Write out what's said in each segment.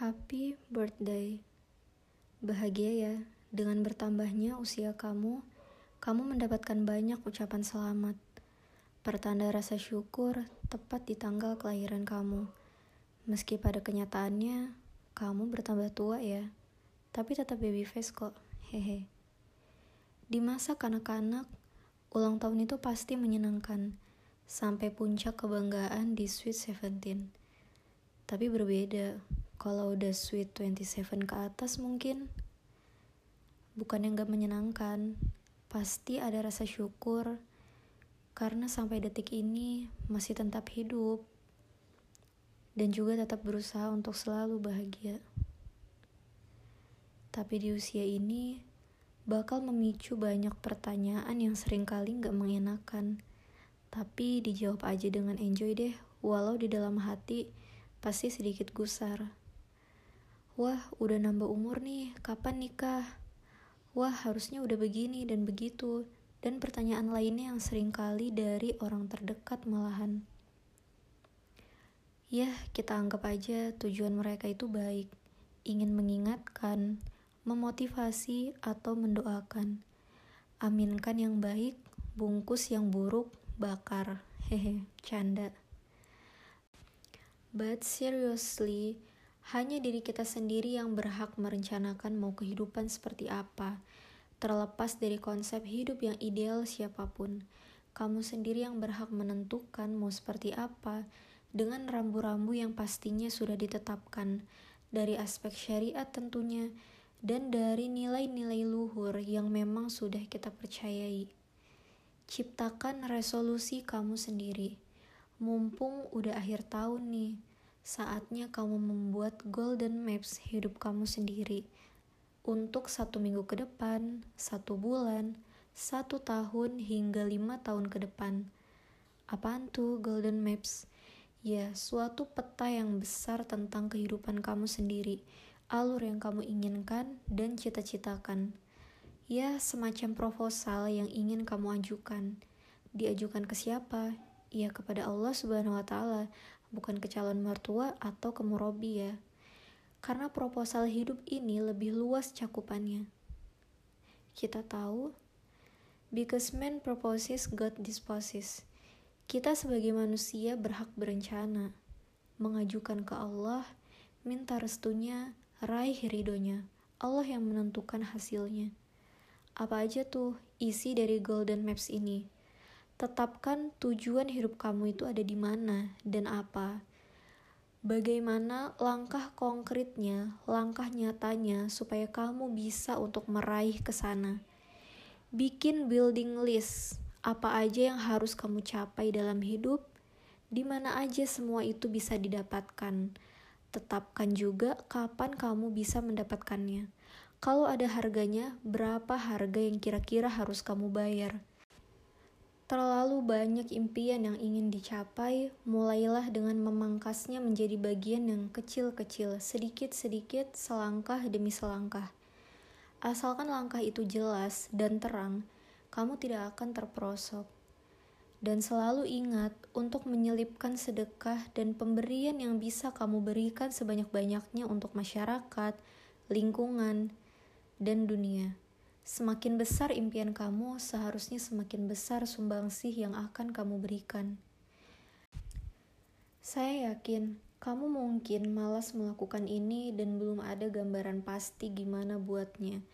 Happy birthday. Bahagia ya, dengan bertambahnya usia kamu, kamu mendapatkan banyak ucapan selamat. Pertanda rasa syukur tepat di tanggal kelahiran kamu. Meski pada kenyataannya, kamu bertambah tua ya, tapi tetap baby face kok, hehe. Di masa kanak-kanak, ulang tahun itu pasti menyenangkan, sampai puncak kebanggaan di Sweet Seventeen. Tapi berbeda, kalau udah sweet 27 ke atas mungkin bukan yang gak menyenangkan. Pasti ada rasa syukur karena sampai detik ini masih tetap hidup dan juga tetap berusaha untuk selalu bahagia. Tapi di usia ini bakal memicu banyak pertanyaan yang sering kali gak mengenakan. Tapi dijawab aja dengan enjoy deh, walau di dalam hati pasti sedikit gusar. Wah, udah nambah umur nih, kapan nikah? Wah, harusnya udah begini dan begitu. Dan pertanyaan lainnya yang sering kali dari orang terdekat malahan. Ya, kita anggap aja tujuan mereka itu baik. Ingin mengingatkan, memotivasi, atau mendoakan. Aminkan yang baik, bungkus yang buruk, bakar. Hehe, canda. But seriously, hanya diri kita sendiri yang berhak merencanakan mau kehidupan seperti apa, terlepas dari konsep hidup yang ideal siapa pun. Kamu sendiri yang berhak menentukan mau seperti apa, dengan rambu-rambu yang pastinya sudah ditetapkan, dari aspek syariat tentunya, dan dari nilai-nilai luhur yang memang sudah kita percayai. Ciptakan resolusi kamu sendiri. Mumpung udah akhir tahun nih, saatnya kamu membuat golden maps hidup kamu sendiri untuk satu minggu ke depan, satu bulan, satu tahun hingga lima tahun ke depan. Apaan tuh golden maps? Ya, suatu peta yang besar tentang kehidupan kamu sendiri, alur yang kamu inginkan dan cita-citakan. Ya, semacam proposal yang ingin kamu ajukan. Diajukan ke siapa? Ya, kepada Allah Subhanahu wa taala bukan ke calon mertua atau ke murabi ya. Karena proposal hidup ini lebih luas cakupannya. Kita tahu, because man proposes, God disposes. Kita sebagai manusia berhak berencana, mengajukan ke Allah, minta restunya, raih ridhonya. Allah yang menentukan hasilnya. Apa aja tuh isi dari Golden Maps ini? Tetapkan tujuan hidup kamu itu ada di mana dan apa. Bagaimana langkah konkretnya, langkah nyatanya supaya kamu bisa untuk meraih ke sana. Bikin building list, apa aja yang harus kamu capai dalam hidup, di mana aja semua itu bisa didapatkan. Tetapkan juga kapan kamu bisa mendapatkannya. Kalau ada harganya, berapa harga yang kira-kira harus kamu bayar? Terlalu banyak impian yang ingin dicapai, mulailah dengan memangkasnya menjadi bagian yang kecil-kecil, sedikit-sedikit, selangkah demi selangkah. Asalkan langkah itu jelas dan terang, kamu tidak akan terperosok. Dan selalu ingat untuk menyelipkan sedekah dan pemberian yang bisa kamu berikan sebanyak-banyaknya untuk masyarakat, lingkungan, dan dunia. Semakin besar impian kamu, seharusnya semakin besar sumbangsih yang akan kamu berikan. Saya yakin kamu mungkin malas melakukan ini dan belum ada gambaran pasti gimana buatnya.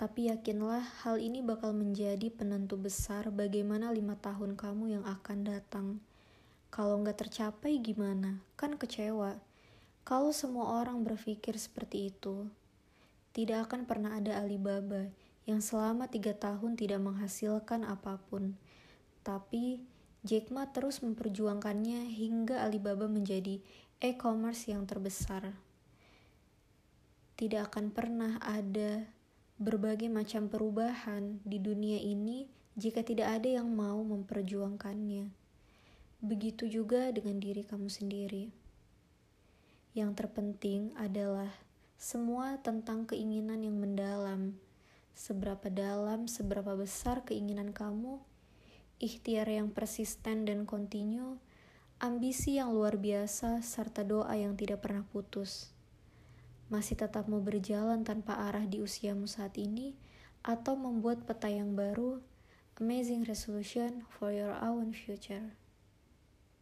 Tapi yakinlah hal ini bakal menjadi penentu besar bagaimana lima tahun kamu yang akan datang. Kalau nggak tercapai gimana? Kan kecewa. Kalau semua orang berpikir seperti itu, tidak akan pernah ada Alibaba yang selama tiga tahun tidak menghasilkan apa pun. Tapi Jack Ma terus memperjuangkannya hingga Alibaba menjadi e-commerce yang terbesar. Tidak akan pernah ada berbagai macam perubahan di dunia ini jika tidak ada yang mau memperjuangkannya. Begitu juga dengan diri kamu sendiri. Yang terpenting adalah semua tentang keinginan yang mendalam Seberapa dalam, seberapa besar keinginan kamu, ikhtiar yang persisten dan kontinu, ambisi yang luar biasa, serta doa yang tidak pernah putus. Masih tetap mau berjalan tanpa arah di usiamu saat ini, atau membuat peta yang baru, amazing resolution for your own future.